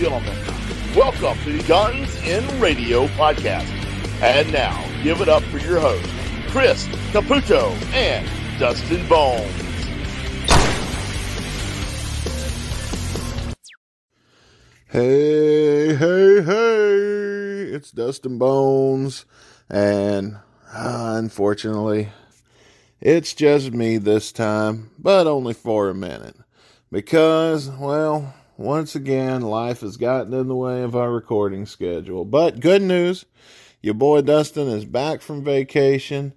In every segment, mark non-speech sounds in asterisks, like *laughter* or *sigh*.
gentlemen, welcome to the Guns in Radio podcast. And now, give it up for your hosts, Chris Caputo and Dustin Bones. Hey, hey, hey, it's Dustin Bones, and uh, unfortunately, it's just me this time, but only for a minute. Because, well, once again, life has gotten in the way of our recording schedule. But good news, your boy Dustin is back from vacation,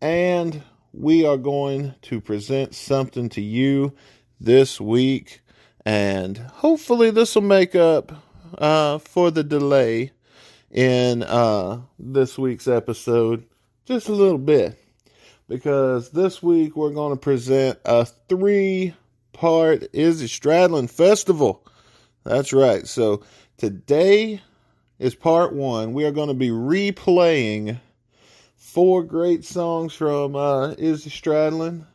and we are going to present something to you this week and hopefully this will make up uh, for the delay in uh, this week's episode just a little bit because this week we're going to present a three part Izzy Stradlin Festival. That's right. So today is part one. We are going to be replaying four great songs from uh, Izzy Stradlin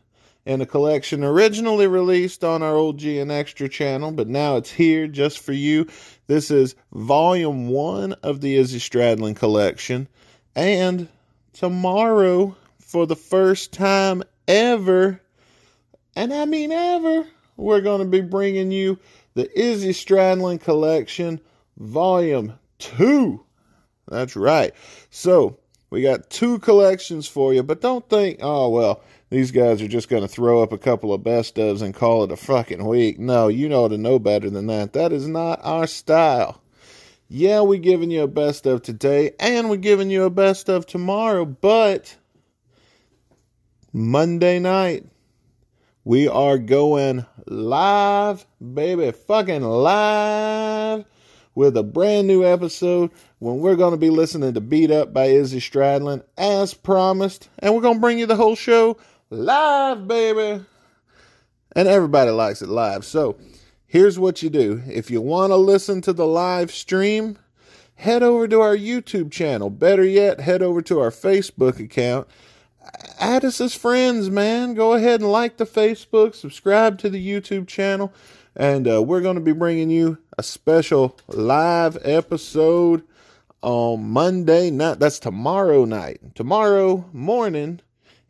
in a collection originally released on our old G and Extra channel, but now it's here just for you. This is volume one of the Izzy Stradlin collection. And tomorrow, for the first time ever, and I mean ever, we're going to be bringing you the Izzy Stradlin collection, volume two. That's right. So, we got two collections for you, but don't think, oh, well, these guys are just going to throw up a couple of best ofs and call it a fucking week. No, you know to know better than that. That is not our style. Yeah, we're giving you a best of today and we're giving you a best of tomorrow, but Monday night, we are going live, baby, fucking live with a brand new episode when we're going to be listening to Beat Up by Izzy Stradlin as promised. And we're going to bring you the whole show live, baby. And everybody likes it live. So here's what you do if you want to listen to the live stream, head over to our YouTube channel. Better yet, head over to our Facebook account. Add us as friends, man. Go ahead and like the Facebook, subscribe to the YouTube channel, and uh, we're going to be bringing you a special live episode on Monday night. That's tomorrow night. Tomorrow morning,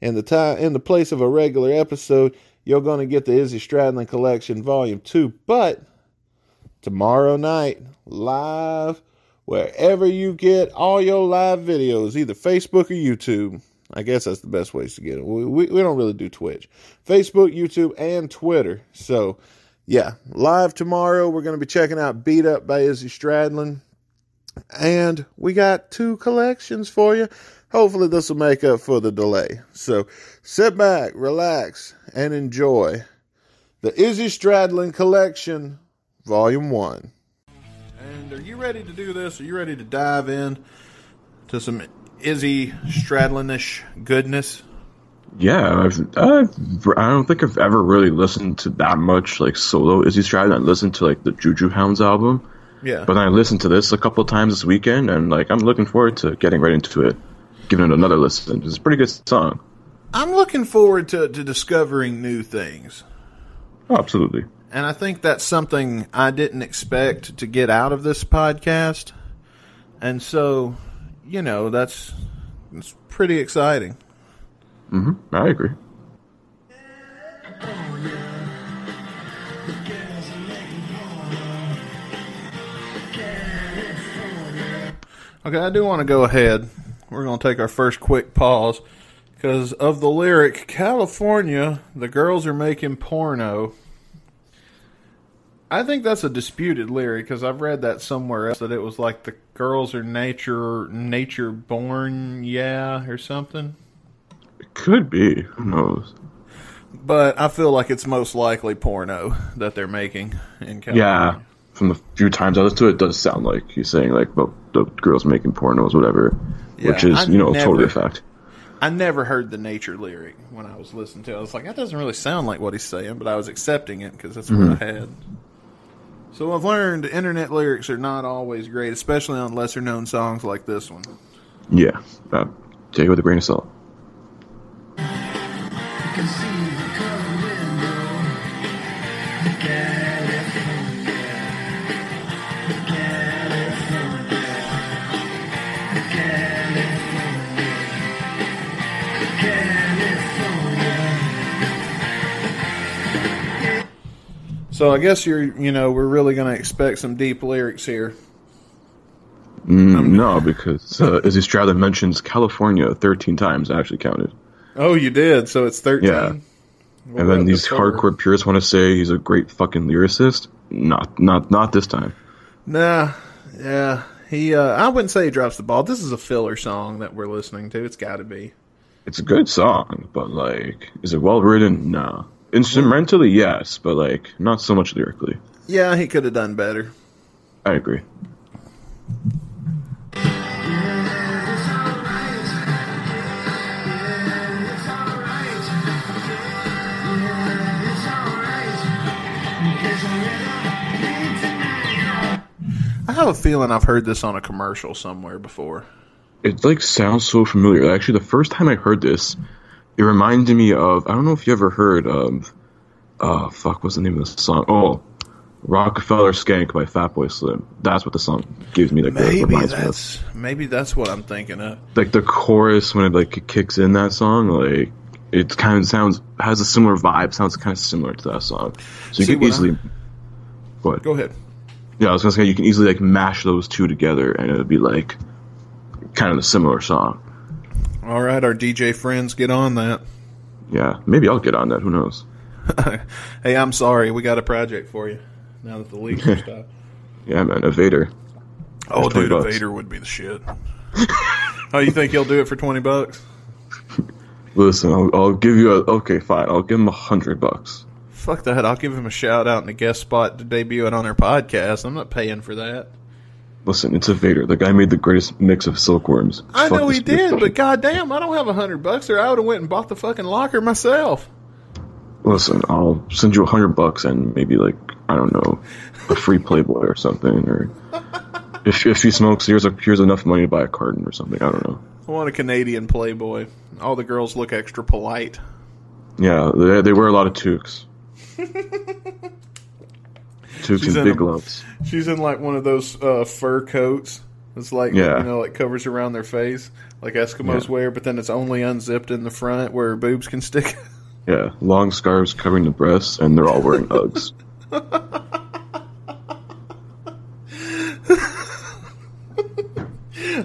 in the time in the place of a regular episode, you're going to get the Izzy Stradlin Collection Volume Two. But tomorrow night, live wherever you get all your live videos, either Facebook or YouTube. I guess that's the best ways to get it. We, we, we don't really do Twitch. Facebook, YouTube, and Twitter. So, yeah, live tomorrow. We're going to be checking out Beat Up by Izzy Stradlin. And we got two collections for you. Hopefully, this will make up for the delay. So, sit back, relax, and enjoy the Izzy Stradlin Collection, Volume 1. And are you ready to do this? Are you ready to dive in to some Izzy Stradlinish goodness? Yeah, I've, I've, I don't think I've ever really listened to that much like solo Izzy Stradlin. I listened to like the Juju Hounds album, Yeah. but I listened to this a couple times this weekend, and like I'm looking forward to getting right into it, giving it another listen. It's a pretty good song. I'm looking forward to, to discovering new things. Oh, absolutely. And I think that's something I didn't expect to get out of this podcast. And so, you know, that's it's pretty exciting. Mm-hmm. I agree. Okay, I do want to go ahead. We're going to take our first quick pause because of the lyric California, the girls are making porno. I think that's a disputed lyric because I've read that somewhere else that it was like the girls are nature nature born, yeah, or something. It could be. Who knows? But I feel like it's most likely porno that they're making in California. Yeah. From the few times I listened to it, it does sound like he's saying like about the girls making pornos, whatever. which is, I you know, totally a fact. I never heard the nature lyric when I was listening to it. I was like, that doesn't really sound like what he's saying, but I was accepting it because that's what mm-hmm. I had. So I've learned internet lyrics are not always great, especially on lesser known songs like this one. Yeah. Uh, take it with a grain of salt. So I guess you're, you know, we're really going to expect some deep lyrics here. Mm, no, because uh, Izzy Stradlin mentions California 13 times. I actually counted. Oh, you did. So it's thirteen. Yeah. Well, and then these the hardcore purists want to say he's a great fucking lyricist. Not, not, not this time. Nah, yeah. He, uh, I wouldn't say he drops the ball. This is a filler song that we're listening to. It's got to be. It's a good song, but like, is it well written? No. Instrumentally, yes, but like, not so much lyrically. Yeah, he could have done better. I agree. I have a feeling I've heard this on a commercial somewhere before. It like sounds so familiar. Actually, the first time I heard this, it reminded me of I don't know if you ever heard of, uh, fuck, what's the name of the song? Oh, Rockafeller Skank by Fatboy Slim. That's what the song gives me. Like Maybe reminds me of. that's maybe that's what I'm thinking of. like the chorus when it like it kicks in that song like it kind of sounds has a similar vibe sounds kind of similar to that song so you See, can easily go ahead. Go ahead. yeah i was gonna say you can easily like mash those two together and it would be like kind of a similar song All right, our DJ friends, get on that. yeah maybe i'll get on that who knows *laughs* hey, I'm sorry, we got a project for you. Now that the leaks are *laughs* stopped. yeah man evader Oh, There's 20 dude, bucks. Vader would be the shit. oh, you think he'll do it for twenty bucks? *laughs* listen I'll, I'll give you a okay fine i'll give him a hundred bucks Fuck that! I'll give him a shout out and a guest spot to debut it on our podcast. I'm not paying for that. Listen it's a Vader. the guy made the greatest mix of silkworms I Fuck know he did, but goddamn, I don't have a hundred bucks, or I would have went and bought the fucking locker myself. Listen, I'll send you a hundred bucks and maybe like I don't know, a free Playboy or something, or *laughs* if if he smokes, here's a here's enough money to buy a carton or something. I don't know. I want a Canadian Playboy. All the girls look extra polite. Yeah, they, they wear a lot of toques *laughs* She's in big a- gloves. She's in like one of those uh, fur coats. It's like Yeah. you know, like covers around their face, like Eskimos Yeah. wear. But then it's only unzipped in the front where her boobs can stick. *laughs* Yeah, long scarves covering the breasts, and they're all wearing Uggs. *laughs*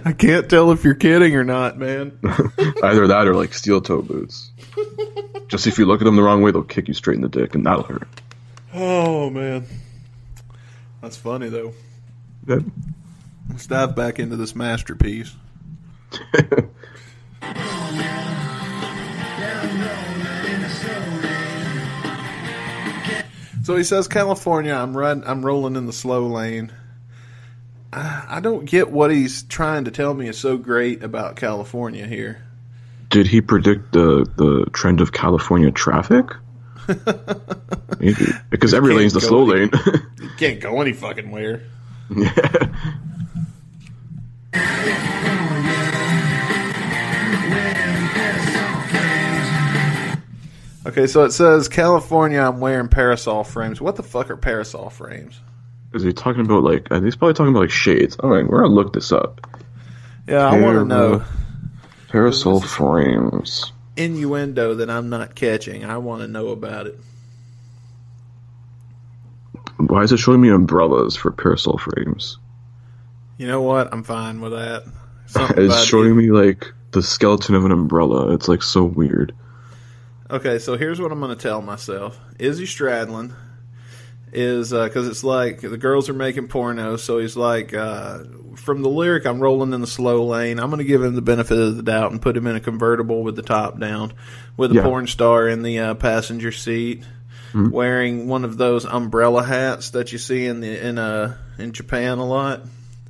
I can't tell if you're kidding or not, man. *laughs* Either that or like steel toe boots. Just if you look at them the wrong way, they'll kick you straight in the dick, and that'll hurt. oh man, that's funny though. Yeah. Let's dive back into this masterpiece. So he says, "California, I'm run, I'm rolling in the slow lane." I, I don't get what he's trying to tell me is so great about California here. Did he predict the the trend of California traffic? Maybe *laughs* because every lane's the slow any- lane. You can't go any fucking where. yeah. *laughs* Okay, so it says California, I'm wearing parasol frames. What the fuck are parasol frames? Is he talking about like? He's probably talking about like shades. All right, we're gonna look this up. Yeah, I want to Para- know Parasol frames. Innuendo that I'm not catching. I want to know about it. Why is it showing me umbrellas for parasol frames? You know what? I'm fine with that. *laughs* It's showing it. me like the skeleton of an umbrella. It's like so weird. Okay, so here's what I'm going to tell myself: Izzy Stradlin is because it's like the girls are making porno, so he's like, uh, from the lyric, I'm rolling in the slow lane. I'm going to give him the benefit of the doubt and put him in a convertible with the top down, with a Yeah. porn star in the uh, passenger seat, wearing one of those umbrella hats that you see in the in uh in Japan a lot.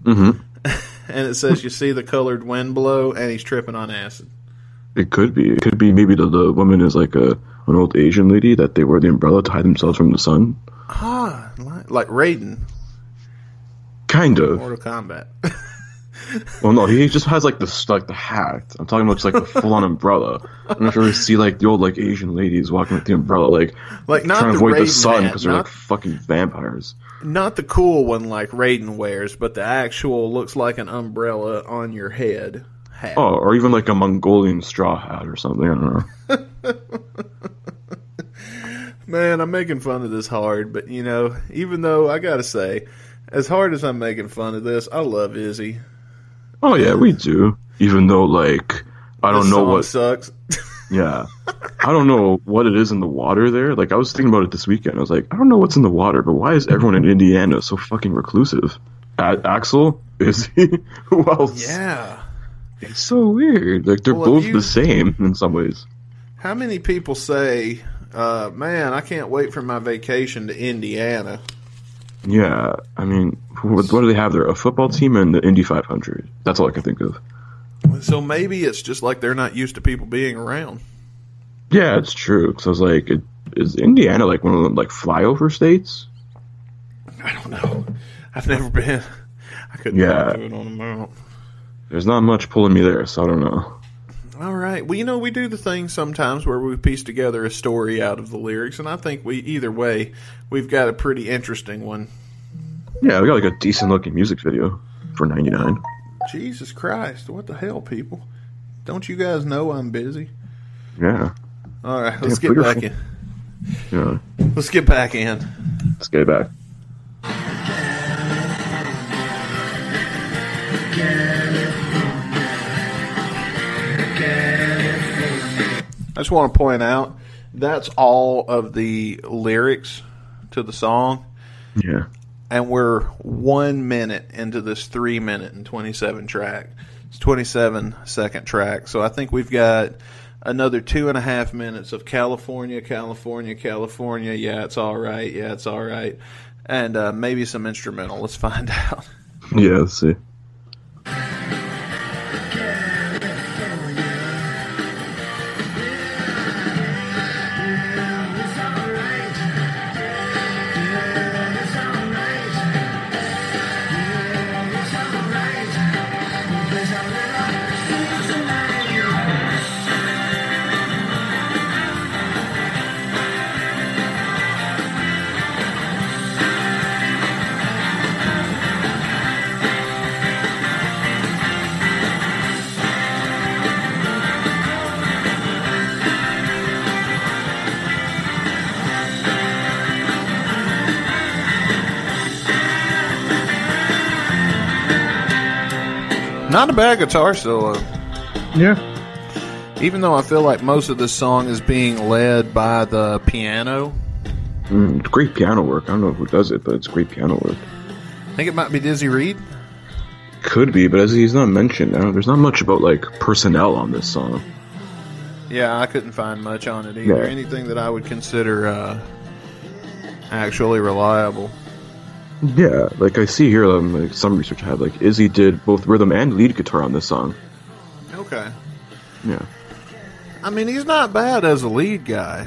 Mm-hmm. *laughs* And it says you see the colored wind blow, and he's tripping on acid. It could be. It could be maybe the, the woman is like a an old Asian lady that they wear the umbrella to hide themselves from the sun. Ah, like, like Raiden, Kind of. Mortal Kombat. *laughs* Well, no, he just has like the like the hat. I'm talking about just like the full on umbrella. I'm not sure you see like the old like Asian ladies walking with the umbrella, like Like not trying to avoid the sun because they're not, like fucking vampires. not the cool one like Raiden wears, but the actual looks like an umbrella on your head hat. Oh, or even like a Mongolian straw hat or something. I don't know. *laughs* Man, I'm making fun of this hard, but you know, even though I gotta say, as hard as I'm making fun of this, I love Izzy. Oh yeah, we do. Even though like I don't This know what sucks. *laughs* Yeah. I don't know what it is in the water there. Like, I was thinking about it this weekend. I was like, I don't know what's in the water, but why is everyone in Indiana so fucking reclusive? A- Axl? Is he? *laughs* Who else? yeah. It's so weird. Like, they're Well, both you- the same in some ways. How many people say, uh, "Man, I can't wait for my vacation to Indiana"? Yeah. I mean, what, what do they have there? A football team and the Indy 500. That's all I can think of. So maybe it's just like they're not used to people being around. Yeah, it's true. Because I was like, it, is Indiana like one of them, like, flyover states? I don't know. I've never been. I couldn't Yeah. to it on a mount. There's not much pulling me there, so I don't know. All right. Well, you know, we do the thing sometimes where we piece together a story out of the lyrics, and I think we either way, we've got a pretty interesting one. Yeah, we got like a decent looking music video for 99. Jesus Christ! What the hell, people? Don't you guys know I'm busy? Yeah. All right, let's Yeah, get back in. Yeah. Let's get back in. Let's get it back. I just want to point out that's all of the lyrics to the song, Yeah. and we're one minute into this three minute and 27 track. It's 27 second track. So I think we've got another two and a half minutes of California, California, California. Yeah, it's all right. Yeah, it's all right. And uh, maybe some instrumental. Let's find *laughs* out. Yeah, let's see. Bad guitar solo. Yeah. Even though I feel like most of this song is being led by the piano, Mm, great piano work. I don't know who does it, but it's great piano work. I think it might be Dizzy Reed. Could be, but as he's not mentioned, I don't, there's not much about like personnel on this song. Yeah, I couldn't find much on it either. Yeah. Anything that I would consider uh, actually reliable. Yeah, like I see here, um, like some research I have, like Izzy did both rhythm and lead guitar on this song. Okay. Yeah. I mean, he's not bad as a lead guy.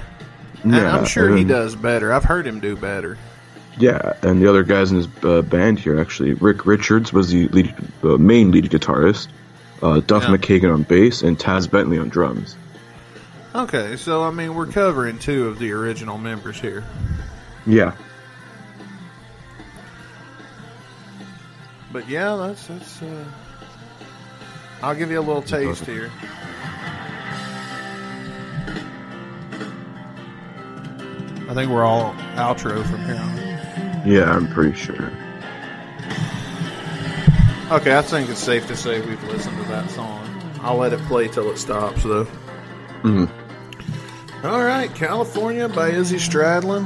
And Yeah, I'm sure he does better. I've heard him do better. Yeah, and the other guys in his uh, band here actually, Rick Richards was the lead, uh, main lead guitarist, uh, Duff Yeah. McKagan on bass, and Taz Bentley on drums. Okay, so I mean, we're covering two of the original members here. Yeah, But yeah, that's that's. Uh, I'll give you a little taste here. I think we're all outro from here on. yeah, I'm pretty sure. Okay, I think it's safe to say we've listened to that song. I'll let it play till it stops, though. Mhm. All right, California by Izzy Stradlin,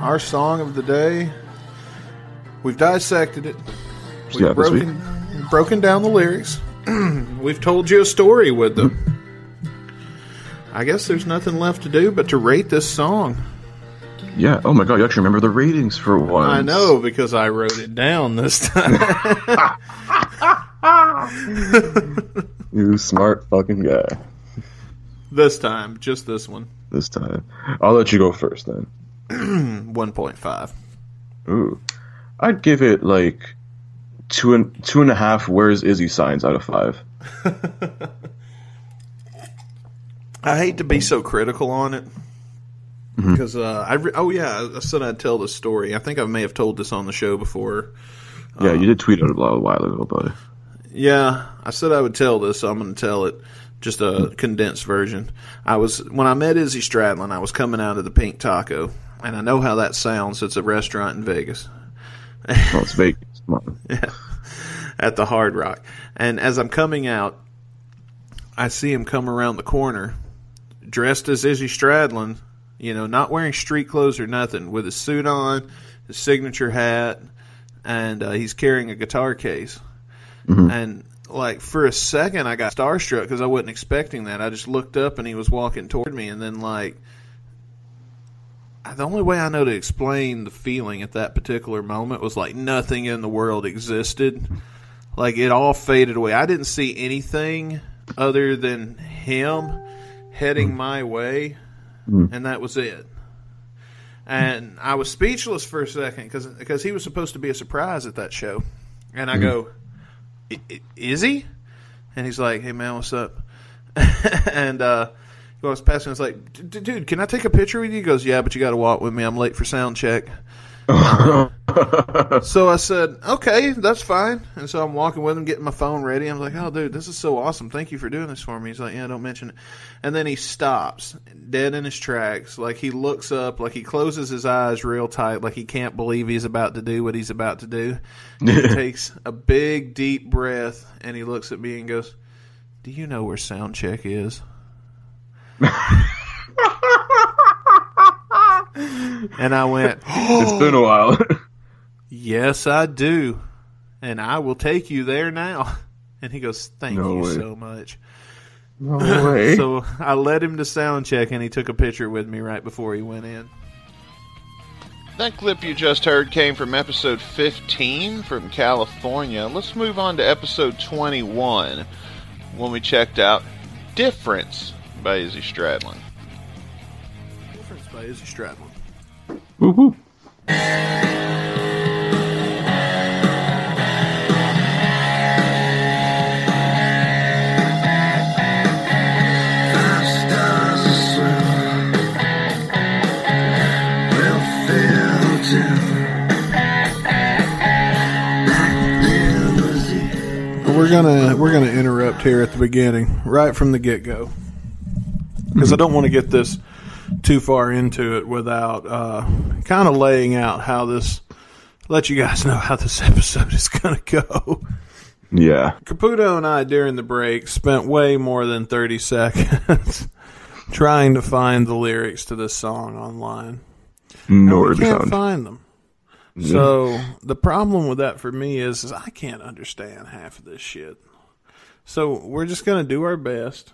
our song of the day. We've dissected it. We've Yeah, broken, broken down the lyrics. *clears throat* We've told you a story with them. I guess there's nothing left to do but to rate this song. Yeah. Oh my god, you actually remember the ratings for once. I know because I wrote it down this time. *laughs* You smart fucking guy. this time, just this one. This time, I'll let you go first then. *clears throat* 1.5. Ooh, I'd give it like two and two and a half. Where's Izzy signs out of five? *laughs* I hate to be so critical on it mm-hmm. because uh, I re- oh yeah I said I'd tell the story. I think I may have told this on the show before. Yeah, you um, did tweet it a while, ago about it. Yeah, I said I would tell this, so I'm going to tell it. Just a mm-hmm. condensed version. I was when I met Izzy Stradlin. I was coming out of the Pink Taco. and I know how that sounds. It's a restaurant in Vegas. Oh, it's Vegas. *laughs* Come *laughs* on. at the Hard Rock. And as I'm coming out, I see him come around the corner, dressed as Izzy Stradlin, you know, not wearing street clothes or nothing, with his suit on, his signature hat, and uh, he's carrying a guitar case. And like for a second, I got starstruck because I wasn't expecting that. I just looked up and he was walking toward me, and then like. The only way I know to explain the feeling at that particular moment was like nothing in the world existed like it all faded away. I didn't see anything other than him heading hmm. my way, hmm. and that was it. And I was speechless for a second because he was supposed to be a surprise at that show, and I hmm. go, "I- I- "Is he?" And he's like, "Hey man, what's up?" *laughs* and uh, past me. and I was like, "D- "Dude, can I take a picture with you?" He goes, "Yeah, but you got to walk with me. I'm late for sound check." *laughs* So I said, okay, that's fine. And so I'm walking with him, getting my phone ready. I'm like, oh, dude, this is so awesome. Thank you for doing this for me. He's like, yeah, don't mention it. And then he stops, dead in his tracks. Like he looks up, like he closes his eyes real tight, like he can't believe he's about to do what he's about to do. He *laughs* takes a big, deep breath, and he looks at me and goes, do you know where sound check is? *laughs* and I went, It's been a while. *gasps* Yes, I do. And I will take you there now. *laughs* And he goes, Thank No you way. so much. no *laughs* way. So I led him to sound check and he took a picture with me right before he went in. That clip you just heard came from episode 15 from California. Let's move on to episode 21 when we checked out Difference by Izzy Stradlin. Difference by Izzy Stradlin. Woo woo. Five stars a swim. Welfare hotel. Black limousine. We're gonna we're gonna interrupt here at the beginning, right from the get go, because I don't want to get this too far into it without uh, kind of laying out how this. Let you guys know how this *laughs* episode is gonna go. Yeah. Caputo and I during the break spent way more than 30 seconds *laughs* trying to find the lyrics to this song online. Nowhere we to can't found. find them. So the problem with that for me is, is I can't understand half of this shit. So we're just gonna do our best.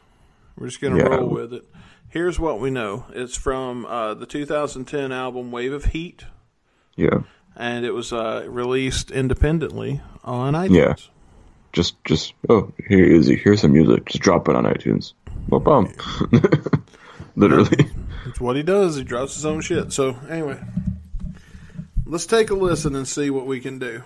We're just gonna Yeah. roll with it. Here's what we know. It's from uh, the 2010 album Wave of Heat, Yeah. and it was uh, released independently on iTunes. Yeah. Just, just. Oh, here is it. Here's some music. Just drop it on iTunes. No problem. *laughs* Literally. It's what he does. He drops his own shit. So anyway, let's take a listen and see what we can do.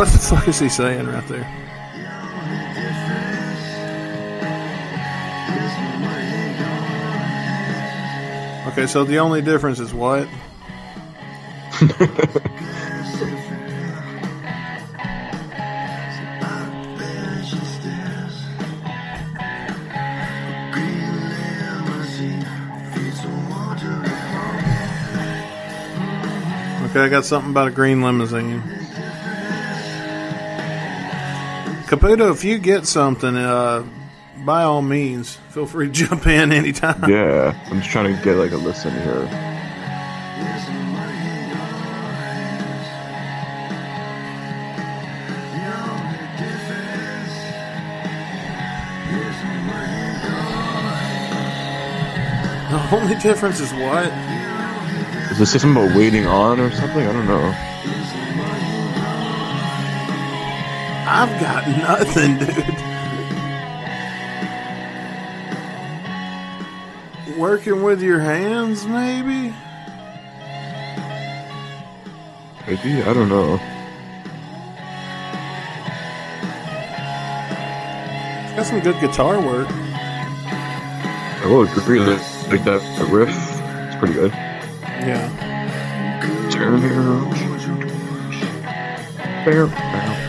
What the fuck is he saying right there? Okay, so the only difference is what? Okay, I got something about a green limousine. Caputo, if you get something, uh, by all means, feel free to *laughs* jump in anytime. yeah. I'm just trying to get like a listen here. The money in your hands. The only difference is the money in your The only difference is what? Is this something about waiting on or something? I don't know. I've got nothing, dude. Working with your hands, maybe? Maybe? I don't know. It's got some good guitar work. I will agree that like that the riff. It's pretty good. Yeah. Turn. Bow,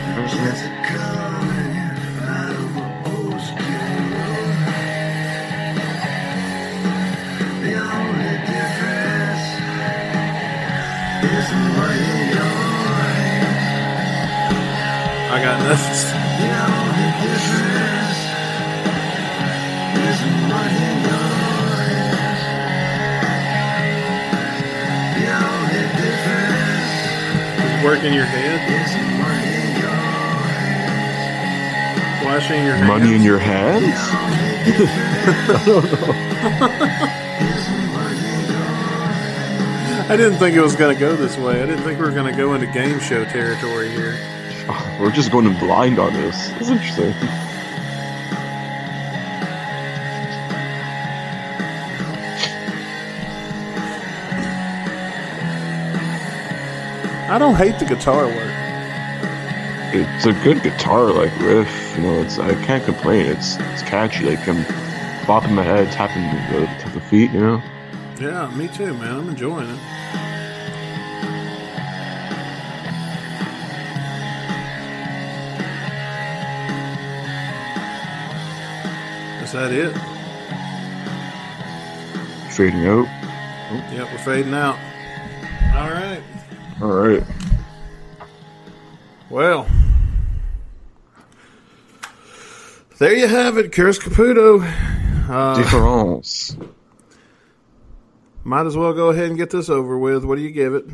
I got nothing. The only difference is money washing your hands. Money in your hands? I didn't think it was going to go this way. I didn't think we were going to go into game show territory here. *laughs* We're just going in blind on this. It's interesting. I don't hate the guitar work. It's a good guitar like riff. You know, it's I can't complain. It's it's catchy. Like I'm bopping my head, tapping the, to the feet. You know. Yeah, me too, man. I'm enjoying it. Is that it? Fading out. Oh, yep, we're fading out. All right. All right. Well, there you have it, Chris Caputo. Uh, Difference. might as well go ahead and get this over with. What do you give it?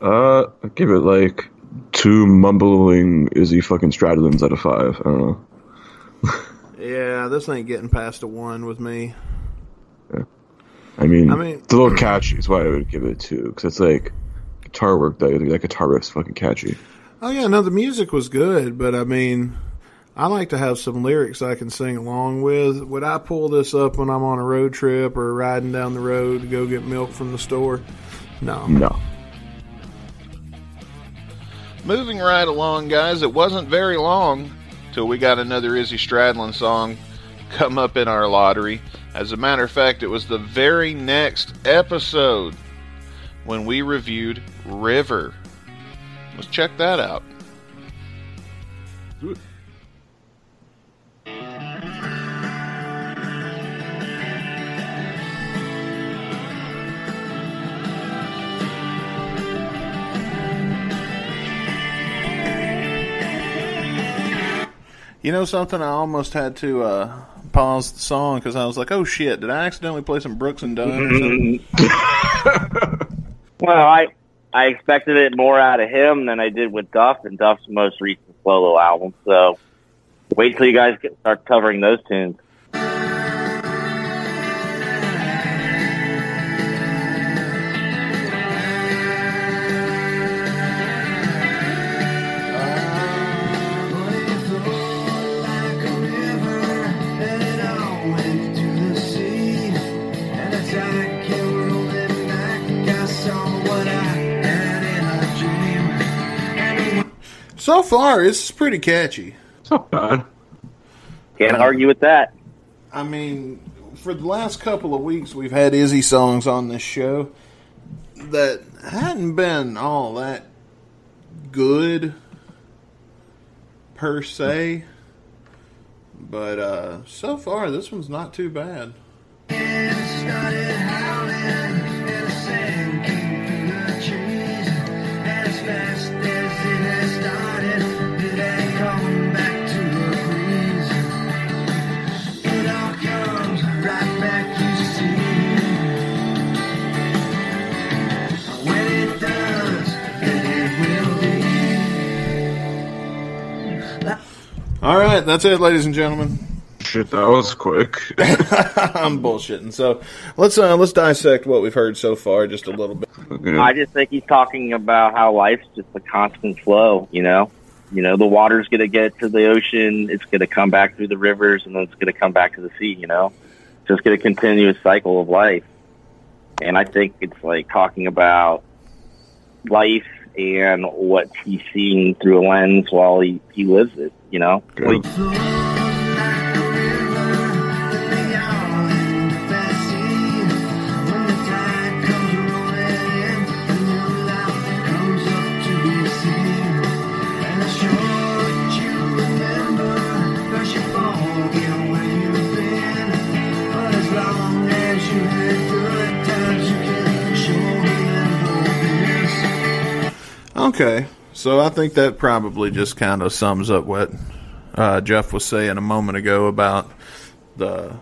Uh, I give it like two mumbling Izzy fucking Stradlins out of five. I don't know. *laughs* Yeah, this ain't getting past a one with me. I mean, I mean- it's a little catchy. Is why I would give it a two because it's like guitar work. That that guitar riff's fucking catchy. Oh yeah, no, the music was good, but I mean, I like to have some lyrics I can sing along with. Would I pull this up when I'm on a road trip or riding down the road to go get milk from the store? No. No. Moving right along, guys, it wasn't very long till we got another Izzy Stradlin song come up in our lottery. As a matter of fact, it was the very next episode when we reviewed River. Let's check that out. You know something? I almost had to uh, pause the song because I was like, "Oh shit! Did I accidentally play some Brooks and Dunn or something?" *laughs* Well, I I expected it more out of him than I did with Duff and Duff's most recent solo album. So wait till you guys get, start covering those tunes. So far, it's pretty catchy. It's not bad. Can't argue with that. I mean, for the last couple of weeks, we've had Izzy songs on this show that hadn't been all that good per se, but uh, so far this one's not too bad. All right, that's it, ladies and gentlemen. Shit, that was quick. *laughs* I'm bullshitting. So let's uh, let's dissect what we've heard so far just a little bit. I just think he's talking about how life's just a constant flow, you know? You know, the water's going to get to the ocean, it's going to come back through the rivers, and then it's going to come back to the sea, you know? Just going to continuous cycle of life. And I think it's like talking about life and what he's seeing through a lens while he, he lives it, you know? Like, Okay, so I think that probably just kind of sums up what uh, Jeff was saying a moment ago about the.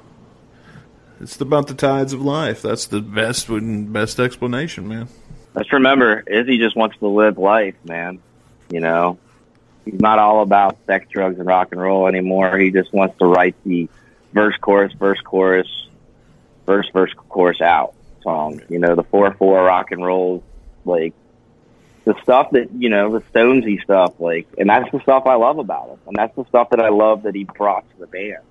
It's about the tides of life. That's the best best explanation, man. Let's remember, Izzy just wants to live life, man. You know, he's not all about sex, drugs, and rock and roll anymore. He just wants to write the verse, chorus, verse, chorus, verse, verse, chorus out song. You know, the four four rock and roll like the stuff that you know, the Stonesy stuff, like, and that's the stuff I love about him, and that's the stuff that I love that he brought to the band.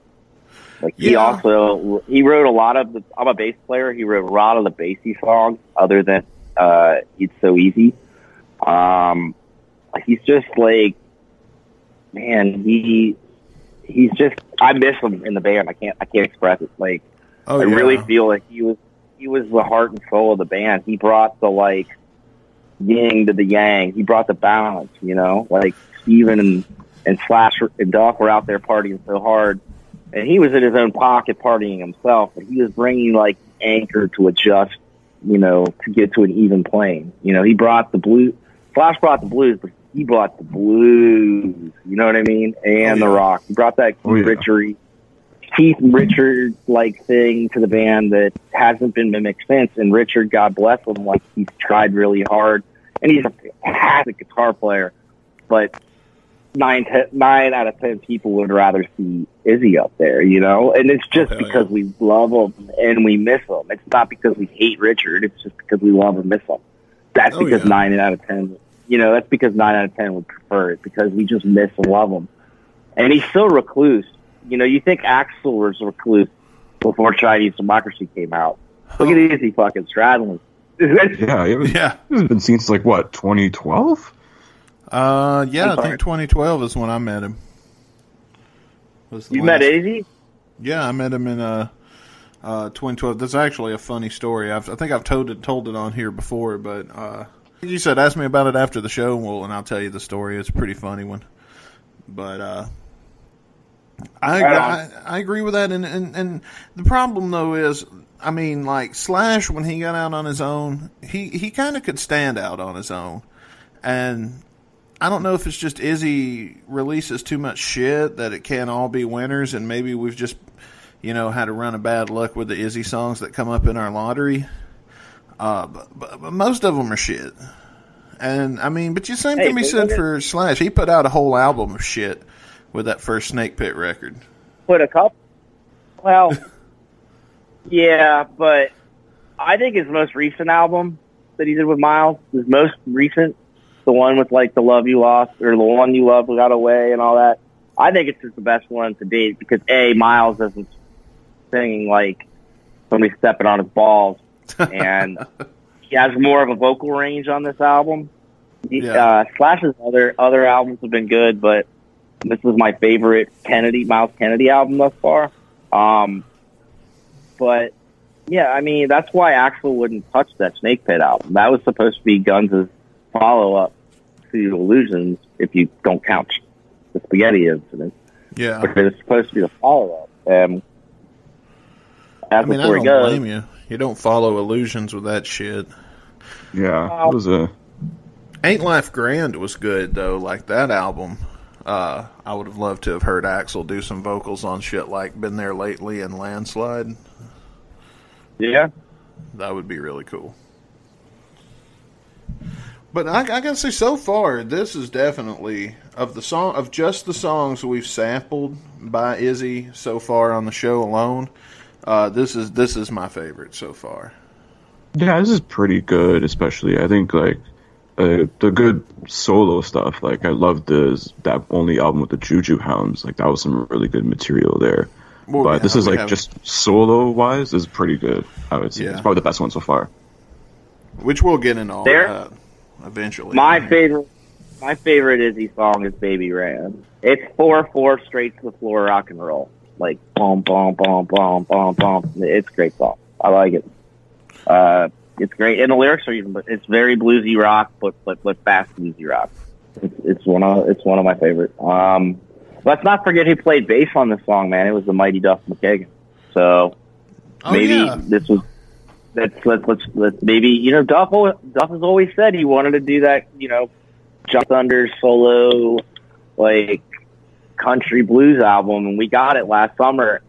Like he also he wrote a lot of the. I'm a bass player. He wrote a lot of the bassy songs, other than uh, "It's So Easy." Um, he's just like, man, he he's just. I miss him in the band. I can't I can't express it. Like Oh I really feel like he was he was the heart and soul of the band. He brought the like yin to the yang. He brought the balance. You know, like Steven and and Slash and Doc were out there partying so hard, and he was in his own pocket partying himself. But he was bringing like anchor to adjust. You know, to get to an even plane. You know, he brought the blues. Slash brought the blues, but he brought the blues. You know what I mean? And Oh, the rock. He brought that Oh, yeah. Richard Keith Richard like thing to the band that hasn't been mimicked since. And Richard, God bless him, like he's tried really hard, and he's a fantastic guitar player. But nine nine out of ten people would rather see Izzy up there, you know. And it's just hell because we love him and we miss him. It's not because we hate Richard. It's just because we love and miss him. That's Oh, because yeah. nine out of ten. You know, that's because nine out of ten would prefer it because we just miss and love him. And he's so recluse. You know, you think Axl was recluse before Chinese Democracy came out. Look at Izzy fucking Stradlin. Yeah, it was, Yeah. It's been seen since like what 2012. Uh, yeah, I'm I sorry. think 2012 is when I met him. Was the you met last- Izzy? Yeah, I met him in uh, uh, 2012. That's actually a funny story. I've, I think I've told it told it on here before, but uh, you said ask me about it after the show, well, and I'll tell you the story. It's a pretty funny one. But uh, I, Right I. I agree with that, and, and and the problem though is, I mean, like Slash when he got out on his own, he he kind of could stand out on his own, and I don't know if it's just Izzy releases too much shit that it can't all be winners, and maybe we've just, you know, had a run of bad luck with the Izzy songs that come up in our lottery. Uh, but, but, but most of them are shit. And I mean, but the same Hey, can be said for Slash. He put out a whole album of shit with that first Snakepit record. Put a couple. Well, yeah, but I think his most recent album that he did with Myles, his most recent, the one with like the love you lost or the one you loved got away and all that. I think it's just the best one to date because a Myles isn't singing like somebody stepping on his balls, and *laughs* he has more of a vocal range on this album. He- Yeah. Uh, Slash's other other albums have been good, but this was my favorite Kennedy Myles Kennedy album thus far. Um, but yeah, I mean that's why Axl wouldn't touch that Snakepit album. That was supposed to be Guns' follow up to Illusions, if you don't count the Spaghetti incident. Yeah. But it's supposed to be the follow up. Um, I that's mean, I before don't it goes. blame you. You don't follow illusions with that shit. Yeah, it was a Ain't Life Grand was good though. Like that album, uh, I would have loved to have heard Axl do some vocals on shit like "Been There Lately" and "Landslide." Yeah. That would be really cool. But I, I gotta say, so far, this is definitely of the song of just the songs we've sampled by Izzy so far on the show alone. Uh, this is this is my favorite so far. yeah. This is pretty good, especially I think like uh, the good solo stuff. Like I loved the that only album with the Juju Hounds. Like that was some really good material there. Well, but yeah, this is like have- just solo wise is pretty good. I would say Yeah. it's probably the best one so far. which we'll get into all There- that eventually. My favorite, my favorite Izzy song is "Baby Ran." It's four four straight to the floor rock and roll, like boom boom boom boom boom boom. It's a great song. I like it. Uh, it's great, and the lyrics are even. It's very bluesy rock, but but but fast bluesy rock. It's, it's one of it's one of my favorite. Um, let's not forget who played bass on this song, man. It was the mighty Duff McKagan. So oh, maybe yeah. this was let's let's let's let's maybe you know Duff Duff has always said he wanted to do that you know John Thunder's solo like country blues album, and we got it last summer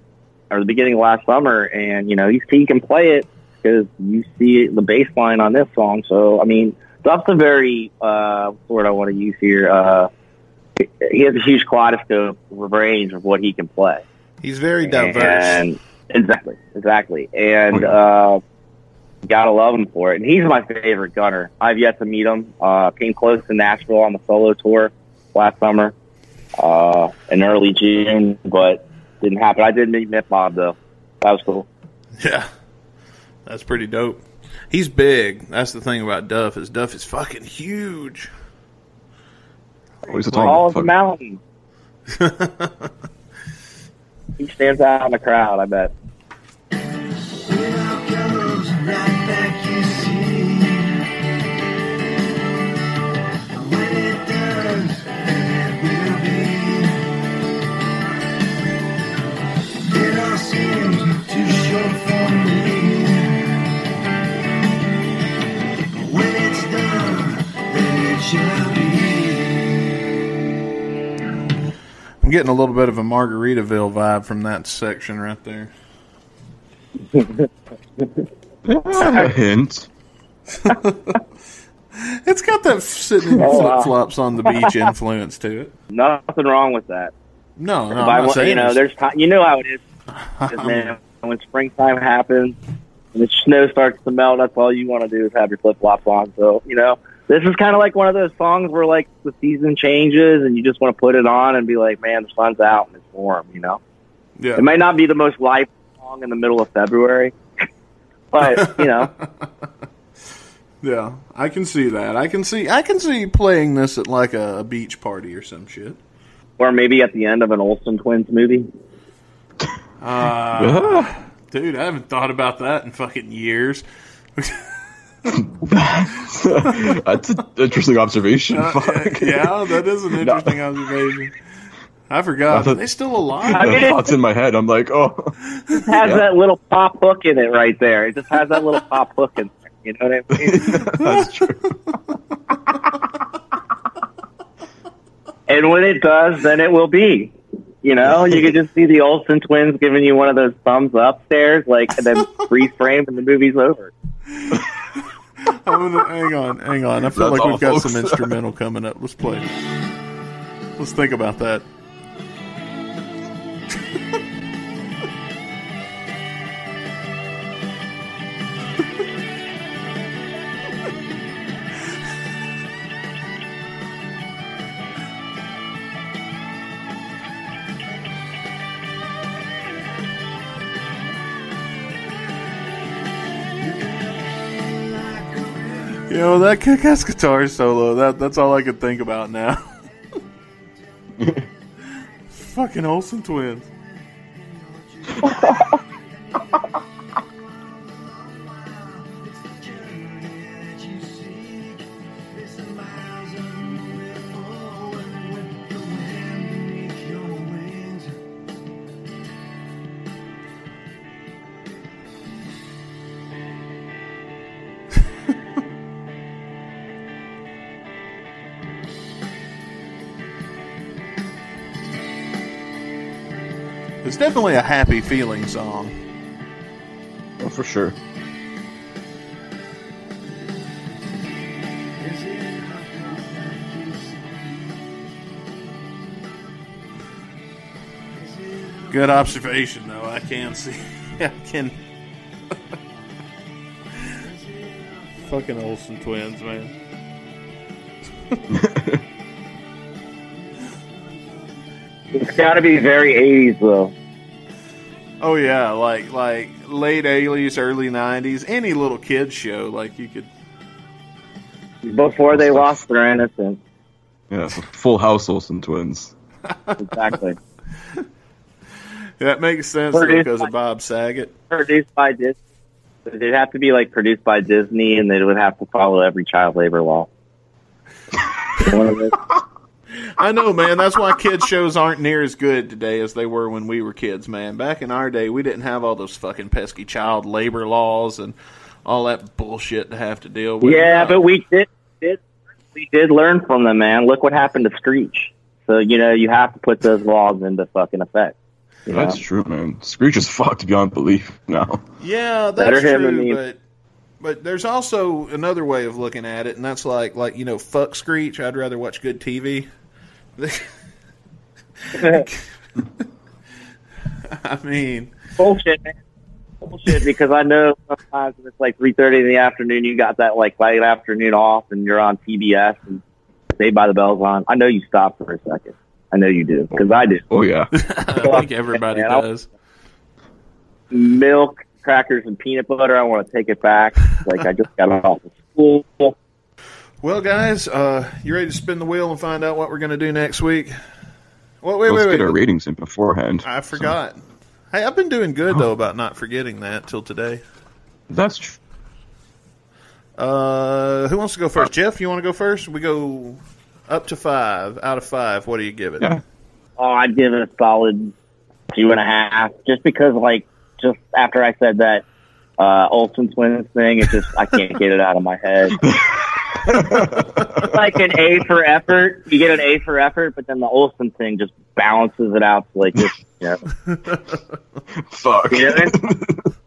or the beginning of last summer, and you know he he can play it because you see the bass line on this song. So I mean, Duff's a very uh, word I want to use here. Uh, he has a huge kaleidoscope range of what he can play. He's very diverse. And exactly, exactly. And uh, gotta love him for it. And he's my favorite gunner. I've yet to meet him. Uh, came close to Nashville on the solo tour last summer, uh, in early June, but didn't happen. I did meet Mitt Bob though. That was cool. Yeah, that's pretty dope. He's big. That's the thing about Duff is Duff is fucking huge. Oh, he's a Tall as a fuck. mountain. he stands out in the crowd. I bet. I'm getting a little bit of a Margaritaville vibe from that section right there. A hint. *laughs* It's got that sitting in Oh, flip flops on the beach influence to it. Nothing wrong with that. No, no, I'm not want- saying you know, it's- there's time. You know how it is, *laughs* is, man. When springtime happens and the snow starts to melt, that's all you want to do is have your flip flops on. So you know, this is kind of like one of those songs where like the season changes and you just want to put it on and be like, man, the sun's out and it's warm. You know, yeah. it might not be the most live song in the middle of February, *laughs* but you know, *laughs* Yeah, I can see that. I can see I can see playing this at like a, a beach party or some shit. or maybe at the end of an Olsen Twins movie. Uh, *laughs* dude, I haven't thought about that in fucking years. *laughs* That's an interesting observation. Uh, Fuck. yeah, that is an *laughs* interesting observation. I forgot. I thought- Are they still alive? I mean, The thoughts in my head. I'm like, oh, It has that little pop hook in it right there. It just has that little pop hook in there. You know what I mean? *laughs* that's true. And when it does, then it will be. You know, you can just see the Olsen twins giving you one of those thumbs up stares, like, and then freeze frame and the movie's over. Gonna, hang on, hang on. I feel That's like we've got folks. some instrumental coming up. Let's play. it. Let's think about that. That kick-ass guitar solo. That that's all I can think about now. *laughs* Fucking Olsen twins. Definitely a happy feeling song. oh, for sure. Good observation, though. I can see. *laughs* I can. Fucking Olsen twins, man. It's got to be very 80s, though. Oh yeah, like like late eighties, early nineties, any little kids show, like you could. Before they lost their innocence. Yeah, full house Olsen twins. *laughs* Exactly. That makes sense Produced because by- of Bob Saget. produced by Disney. They'd have to be like produced by Disney, and they would have to follow every child labor law. *laughs* One of those- I know, man. That's why kids shows aren't near as good today as they were when we were kids, man. Back in our day, we didn't have all those fucking pesky child labor laws and all that bullshit to have to deal with. yeah, Uh, but we did, did we did learn from them, man. Look what happened to Screech. So you know you have to put those laws into fucking effect. You know? That's true, man. Screech is fucked beyond belief now. Yeah, Better that's him than true, me. but but there's also another way of looking at it, and that's like like you know, fuck Screech. I'd rather watch good TV. *laughs* I mean, bullshit, man. Bullshit, because I know sometimes when it's like three thirty in the afternoon, you got that like late afternoon off, and you're on TBS and Saved by the Bell's on. I know you stop for a second. I know you do because I do. Oh yeah. *laughs* I think everybody Man, does. Milk, crackers, and peanut butter. I want to take it back. Like I just got off of school. Well, guys, uh, you ready to spin the wheel and find out what we're going to do next week? Well, wait, Let's wait, get our ratings in beforehand. I forgot. Hey, I've been doing good though about not forgetting that till today. That's true. Uh, who wants to go first? Jeff, you want to go first? We go up to five out of five. What do you give it? Yeah. Oh, I'd give it a solid two and a half, just because like just after I said that uh, Olsen twins thing, it just I can't get it out of my head. *laughs* *laughs* like an A for effort, you get an A for effort, but then the Olsen thing just balances it out to like this. You know, *laughs* Fuck. you know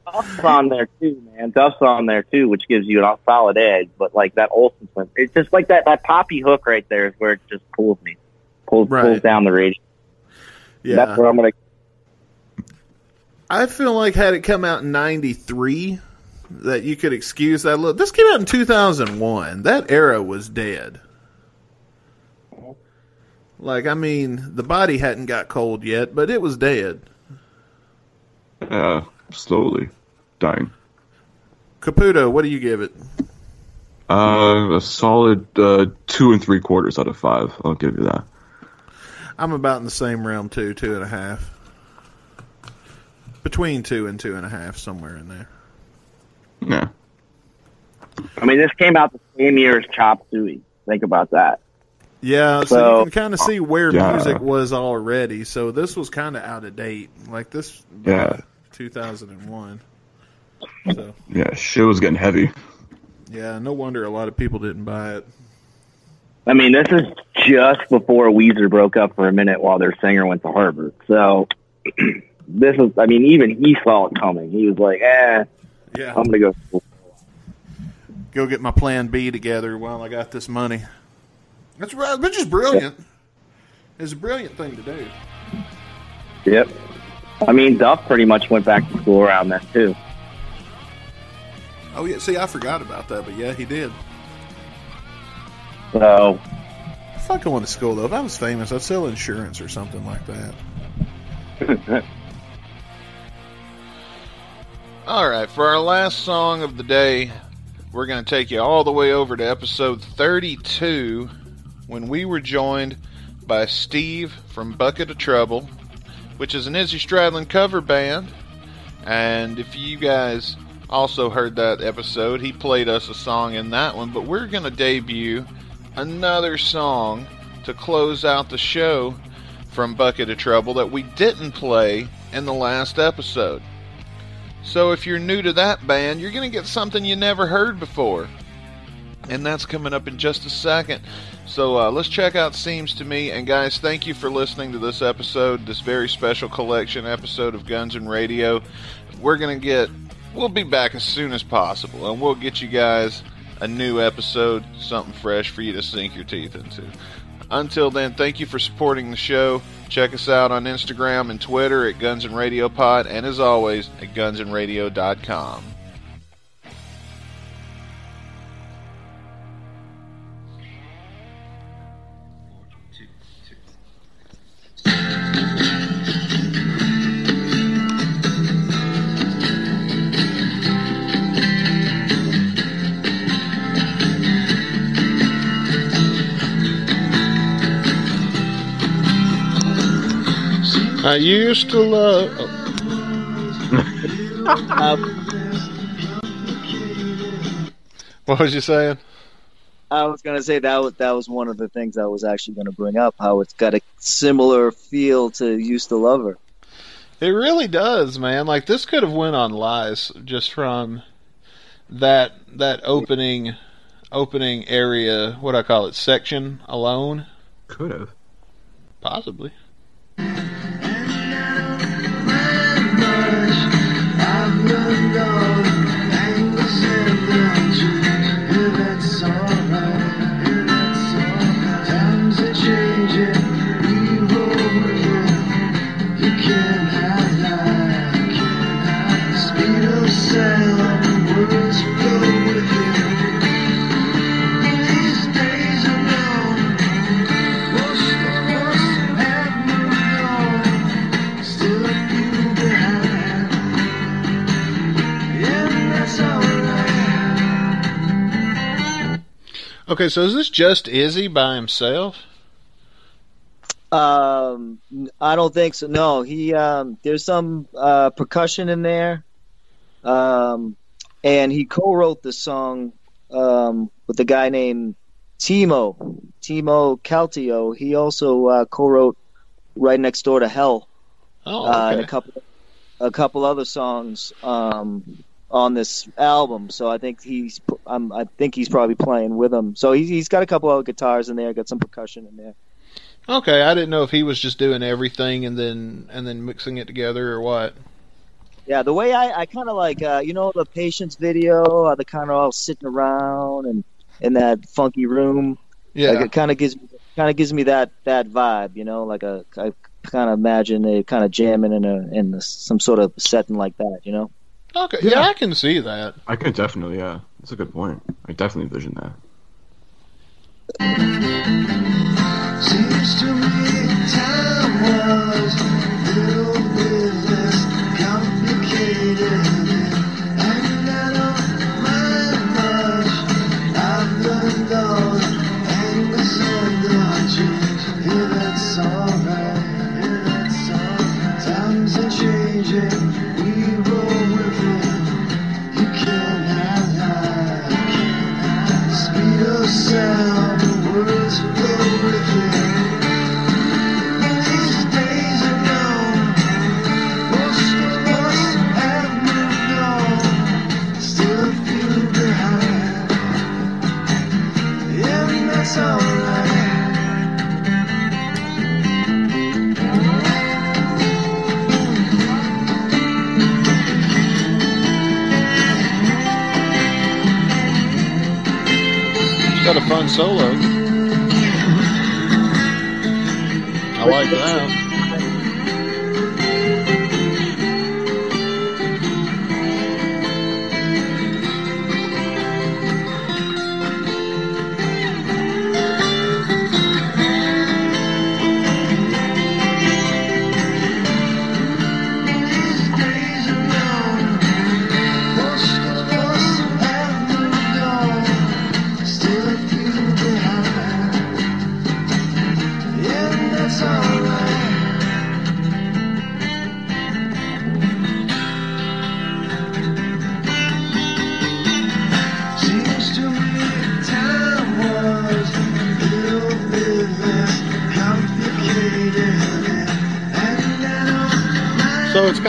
Duff's on there too, man. Duff's on there too, which gives you a solid edge. But like that Olsen twin, it's just like that that poppy hook right there is where it just pulls me, pulls Right. pulls down the radio. Yeah. That's where I'm gonna. I feel like had it come out in '93, that you could excuse that. Look, this came out in 2001. That era was dead. Like, I mean, the body hadn't got cold yet, but it was dead. Yeah, slowly dying. Caputo, what do you give it? Uh, a solid uh, two and three quarters out of five. I'll give you that. I'm about in the same realm too, two and a half. Between two and two and a half, somewhere in there. Yeah. I mean, this came out the same year as Chop Suey. Think about that. Yeah, so, So- you can kind of see where Yeah. music was already. So this was kind of out of date. Like this, Yeah. 2001. So Yeah, shit was getting heavy. yeah, no wonder a lot of people didn't buy it. I mean, this is just before Weezer broke up for a minute while their singer went to Harvard. So *clears throat* this is, I mean, even he saw it coming. He was like, eh, Yeah, I'm going to go. go get my Plan B together while I got this money. That's right, which is brilliant. It's a brilliant thing to do. Yep. I mean, Duff pretty much went back to school around that too. Oh yeah, see, I forgot about that, but yeah, he did. So, Fuck going to school though. If I was famous, I'd sell insurance or something like that. *laughs* All right, for our last song of the day, we're going to take you all the way over to episode 32 when we were joined by Steve from Bucket of Trouble, which is an Izzy Stradlin cover band. And if you guys also heard that episode, he played us a song in that one. But we're going to debut another song to close out the show from Bucket of Trouble that we didn't play in the last episode. So if you're new to that band, you're going to get something you never heard before. And that's coming up in just a second. So uh, let's check out Seems to Me. And guys, thank you for listening to this episode, this very special collection episode of Guns and Radio. We're going to get, we'll be back as soon as possible. And we'll get you guys a new episode, something fresh for you to sink your teeth into. Until then, thank you for supporting the show. Check us out on Instagram and Twitter at Guns and Radio Pod, and as always, at gunsandradio.com. I used to love. Oh. *laughs* what was you saying? I was gonna say that was, that was one of the things I was actually gonna bring up. How it's got a similar feel to "Used to Love Her." It really does, man. Like this could have went on lies just from that that opening opening area, what I call it, section alone? Could have. Possibly. Okay, so is this just Izzy by himself? Um, I don't think so. No, he um, there's some uh, percussion in there, um, and he co-wrote the song um, with a guy named Timo Timo Kaltio. He also uh, co-wrote "Right Next Door to Hell" Oh, uh, and a couple a couple other songs um, on this album. So I think he's um, I think he's probably playing with them. So he's he's got a couple other guitars in there, got some percussion in there. Okay, I didn't know if he was just doing everything and then and then mixing it together or what. Yeah, the way I, I kind of like, uh, you know, the Patience video, uh, the kind of all sitting around and in that funky room. Yeah. Like it kind of gives kind of gives me that that vibe, you know, like a I kind of imagine they kind of jamming in a in some sort of setting like that, you know. Okay, yeah. I can see that. I can definitely, yeah. That's a good point. I definitely envision that. Seems to me time was got a fun solo. I like that.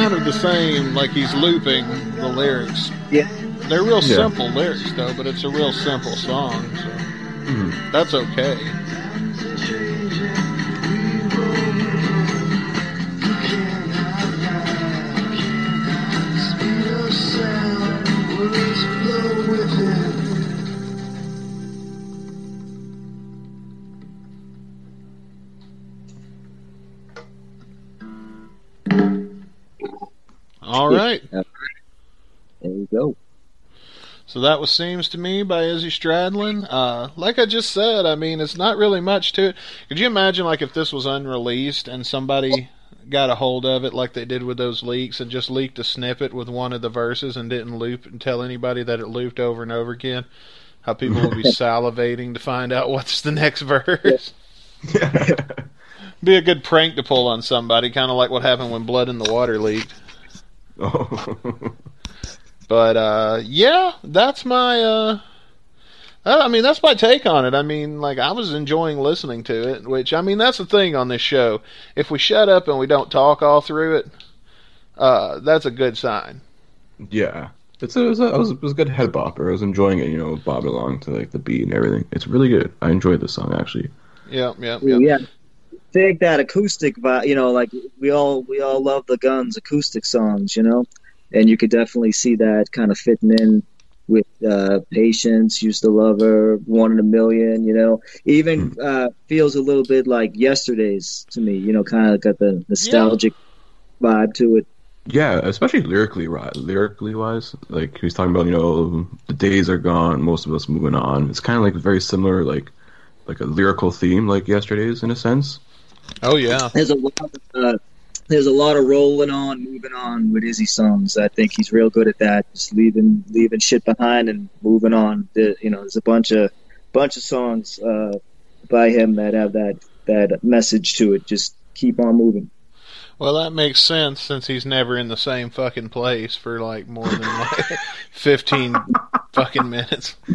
Kind of the same, like he's looping the lyrics. Yeah. They're real Yeah. simple lyrics though, but it's a real simple song, so Mhm. that's okay. So that was Seems to Me by Izzy Stradlin. Uh, like I just said, I mean, it's not really much to it. Could you imagine, like, if this was unreleased and somebody got a hold of it like they did with those leaks and just leaked a snippet with one of the verses and didn't loop and tell anybody that it looped over and over again? How people would be *laughs* salivating to find out what's the next verse. *laughs* Be a good prank to pull on somebody, kind of like what happened when Blood in the Water leaked. oh. *laughs* But uh, yeah, that's my. Uh, I mean, that's my take on it. I mean, like I was enjoying listening to it. Which I mean, that's the thing on this show. If we shut up and we don't talk all through it, uh, that's a good sign. yeah. It's a, it was a, it was, it was a good head bopper. I was enjoying it, you know, bobbing along to like the beat and everything. It's really good. I enjoyed the song actually. Yeah, yeah, yeah. Yeah. Take that acoustic vibe, you know, like we all we all love the Guns acoustic songs, you know, and you could definitely see that kind of fitting in with uh, Patience, Used to Love Her, One in a Million, you know, even uh, feels a little bit like Yesterday's to me, you know, kind of got the nostalgic vibe to it. Yeah, especially lyrically, right? Lyrically wise, like he's talking about, you know, the days are gone, most of us moving on. It's kind of like very similar, like like a lyrical theme, like yesterday's in a sense. Oh yeah. There's a lot of uh, there's a lot of rolling on, moving on with Izzy songs. I think he's real good at that, just leaving leaving shit behind and moving on. The, you know, there's a bunch of bunch of songs uh, by him that have that that message to it. Just keep on moving. Well, that makes sense since he's never in the same fucking place for like more than like *laughs* 15 fucking minutes. *laughs*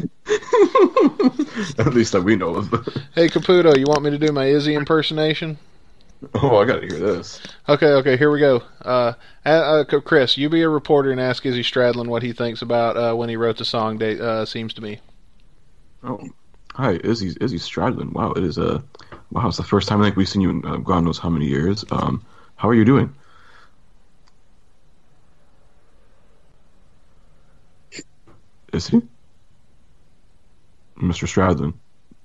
At least that we know of. Hey, Caputo, you want me to do my Izzy impersonation? *laughs* oh, I gotta hear this. Okay, okay, here we go. Uh, uh, uh, Chris, you be a reporter and ask Izzy Stradlin what he thinks about uh, when he wrote the song. Date uh, seems to me. Oh, hi, Izzy Izzy Stradlin. Wow, it is a wow. It's the first time I think we've seen you in uh, God knows how many years. Um, how are you doing? Is he? Mr. Stradlin.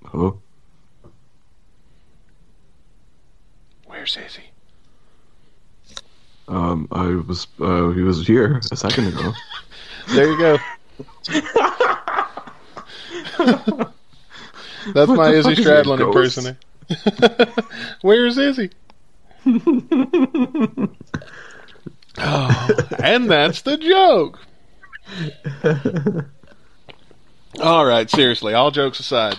Hello? Where's Izzy? Um, I was, uh, he was here a second ago. *laughs* There you go. That's What my the Izzy fuck is he, a Stradlin ghost? impersonator. *laughs* Where's Izzy? *laughs* oh, and that's the joke. All right, seriously, all jokes aside,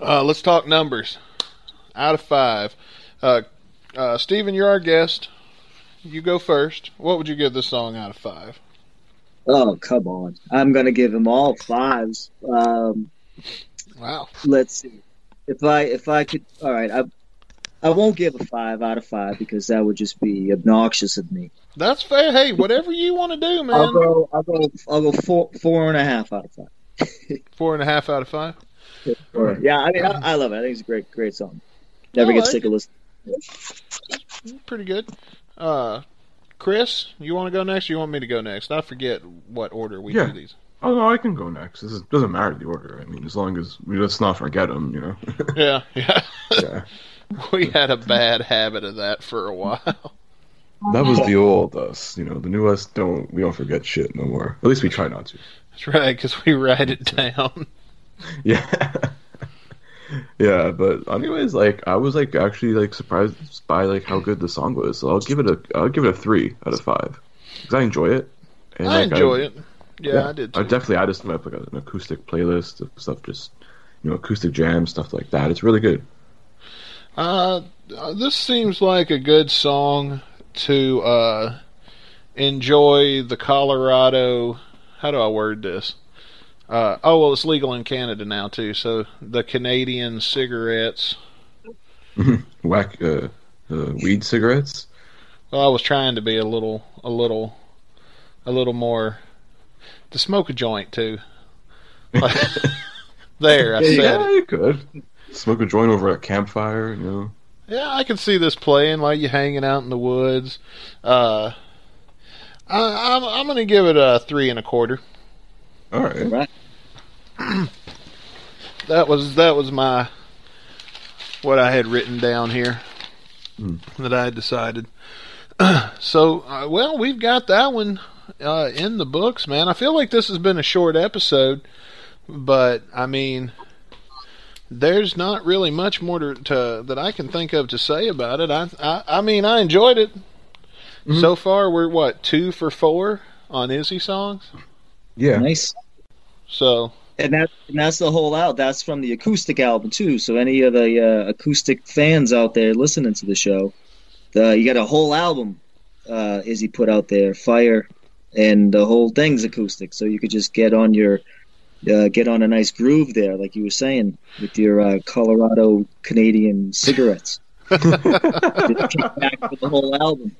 uh, let's talk numbers. Out of five, uh, uh, Steven, you're our guest. You go first. What would you give this song out of five? Oh come on! I'm gonna give him all fives. Um, Wow. let's see. If I if I could, all right. I I won't give a five out of five because that would just be obnoxious of me. That's fair. Hey, whatever you want to do, man. I'll go. I'll go. I'll go four four and a half out of five. *laughs* Four and a half out of five. Yeah, I mean, I, I love it. I think it's a great, great song. Never I get like sick of listening. Pretty good. Uh, Chris, you want to go next? Or you want me to go next? I forget what order we Yeah. do these. Oh no, I can go next. This is, doesn't matter the order. I mean, as long as we let's not forget them, you know. *laughs* Yeah, yeah. yeah, *laughs* we had a bad habit of that for a while. that was the old us. You know, the new us don't. We don't forget shit no more. At least we try not to. That's right, because we write it down. *laughs* Yeah. Yeah, but anyways, like I was like actually like surprised by like how good the song was. So I'll give it a I'll give it a three out of five because I enjoy it. And, I like, enjoy it. Yeah, I did I too. definitely add this to like an acoustic playlist of stuff, just you know, acoustic jam stuff like that. It's really good. Uh, uh, this seems like a good song to uh, enjoy the Colorado. How do I word this? Uh, oh well, it's legal in Canada now too. So the Canadian cigarettes. *laughs* Whack uh, uh, weed cigarettes. Well, I was trying to be a little, a little, a little more. To smoke a joint too. *laughs* There, I said yeah, you could smoke a joint over a campfire. You know. Yeah, I can see this playing like you're hanging out in the woods. Uh, I, I'm I'm gonna give it a three and a quarter. All right. Right. *clears throat* That was that was my what I had written down here Hmm. that I had decided. *clears throat* so, uh, well, we've got that one uh, in the books, man. I feel like this has been a short episode, but I mean, there's not really much more to, to that I can think of to say about it. I I, I mean, I enjoyed it. Mm-hmm. So far, we're what two for four on Izzy songs. Yeah. Nice. So And that and that's the whole out. That's from the acoustic album too. So any of the uh, acoustic fans out there listening to the show, the, you got a whole album. Uh, Izzy put out there, Fire, and the whole thing's acoustic. So you could just get on your uh, get on a nice groove there, like you were saying, with your uh, Colorado Canadian cigarettes. *laughs* back with the whole album.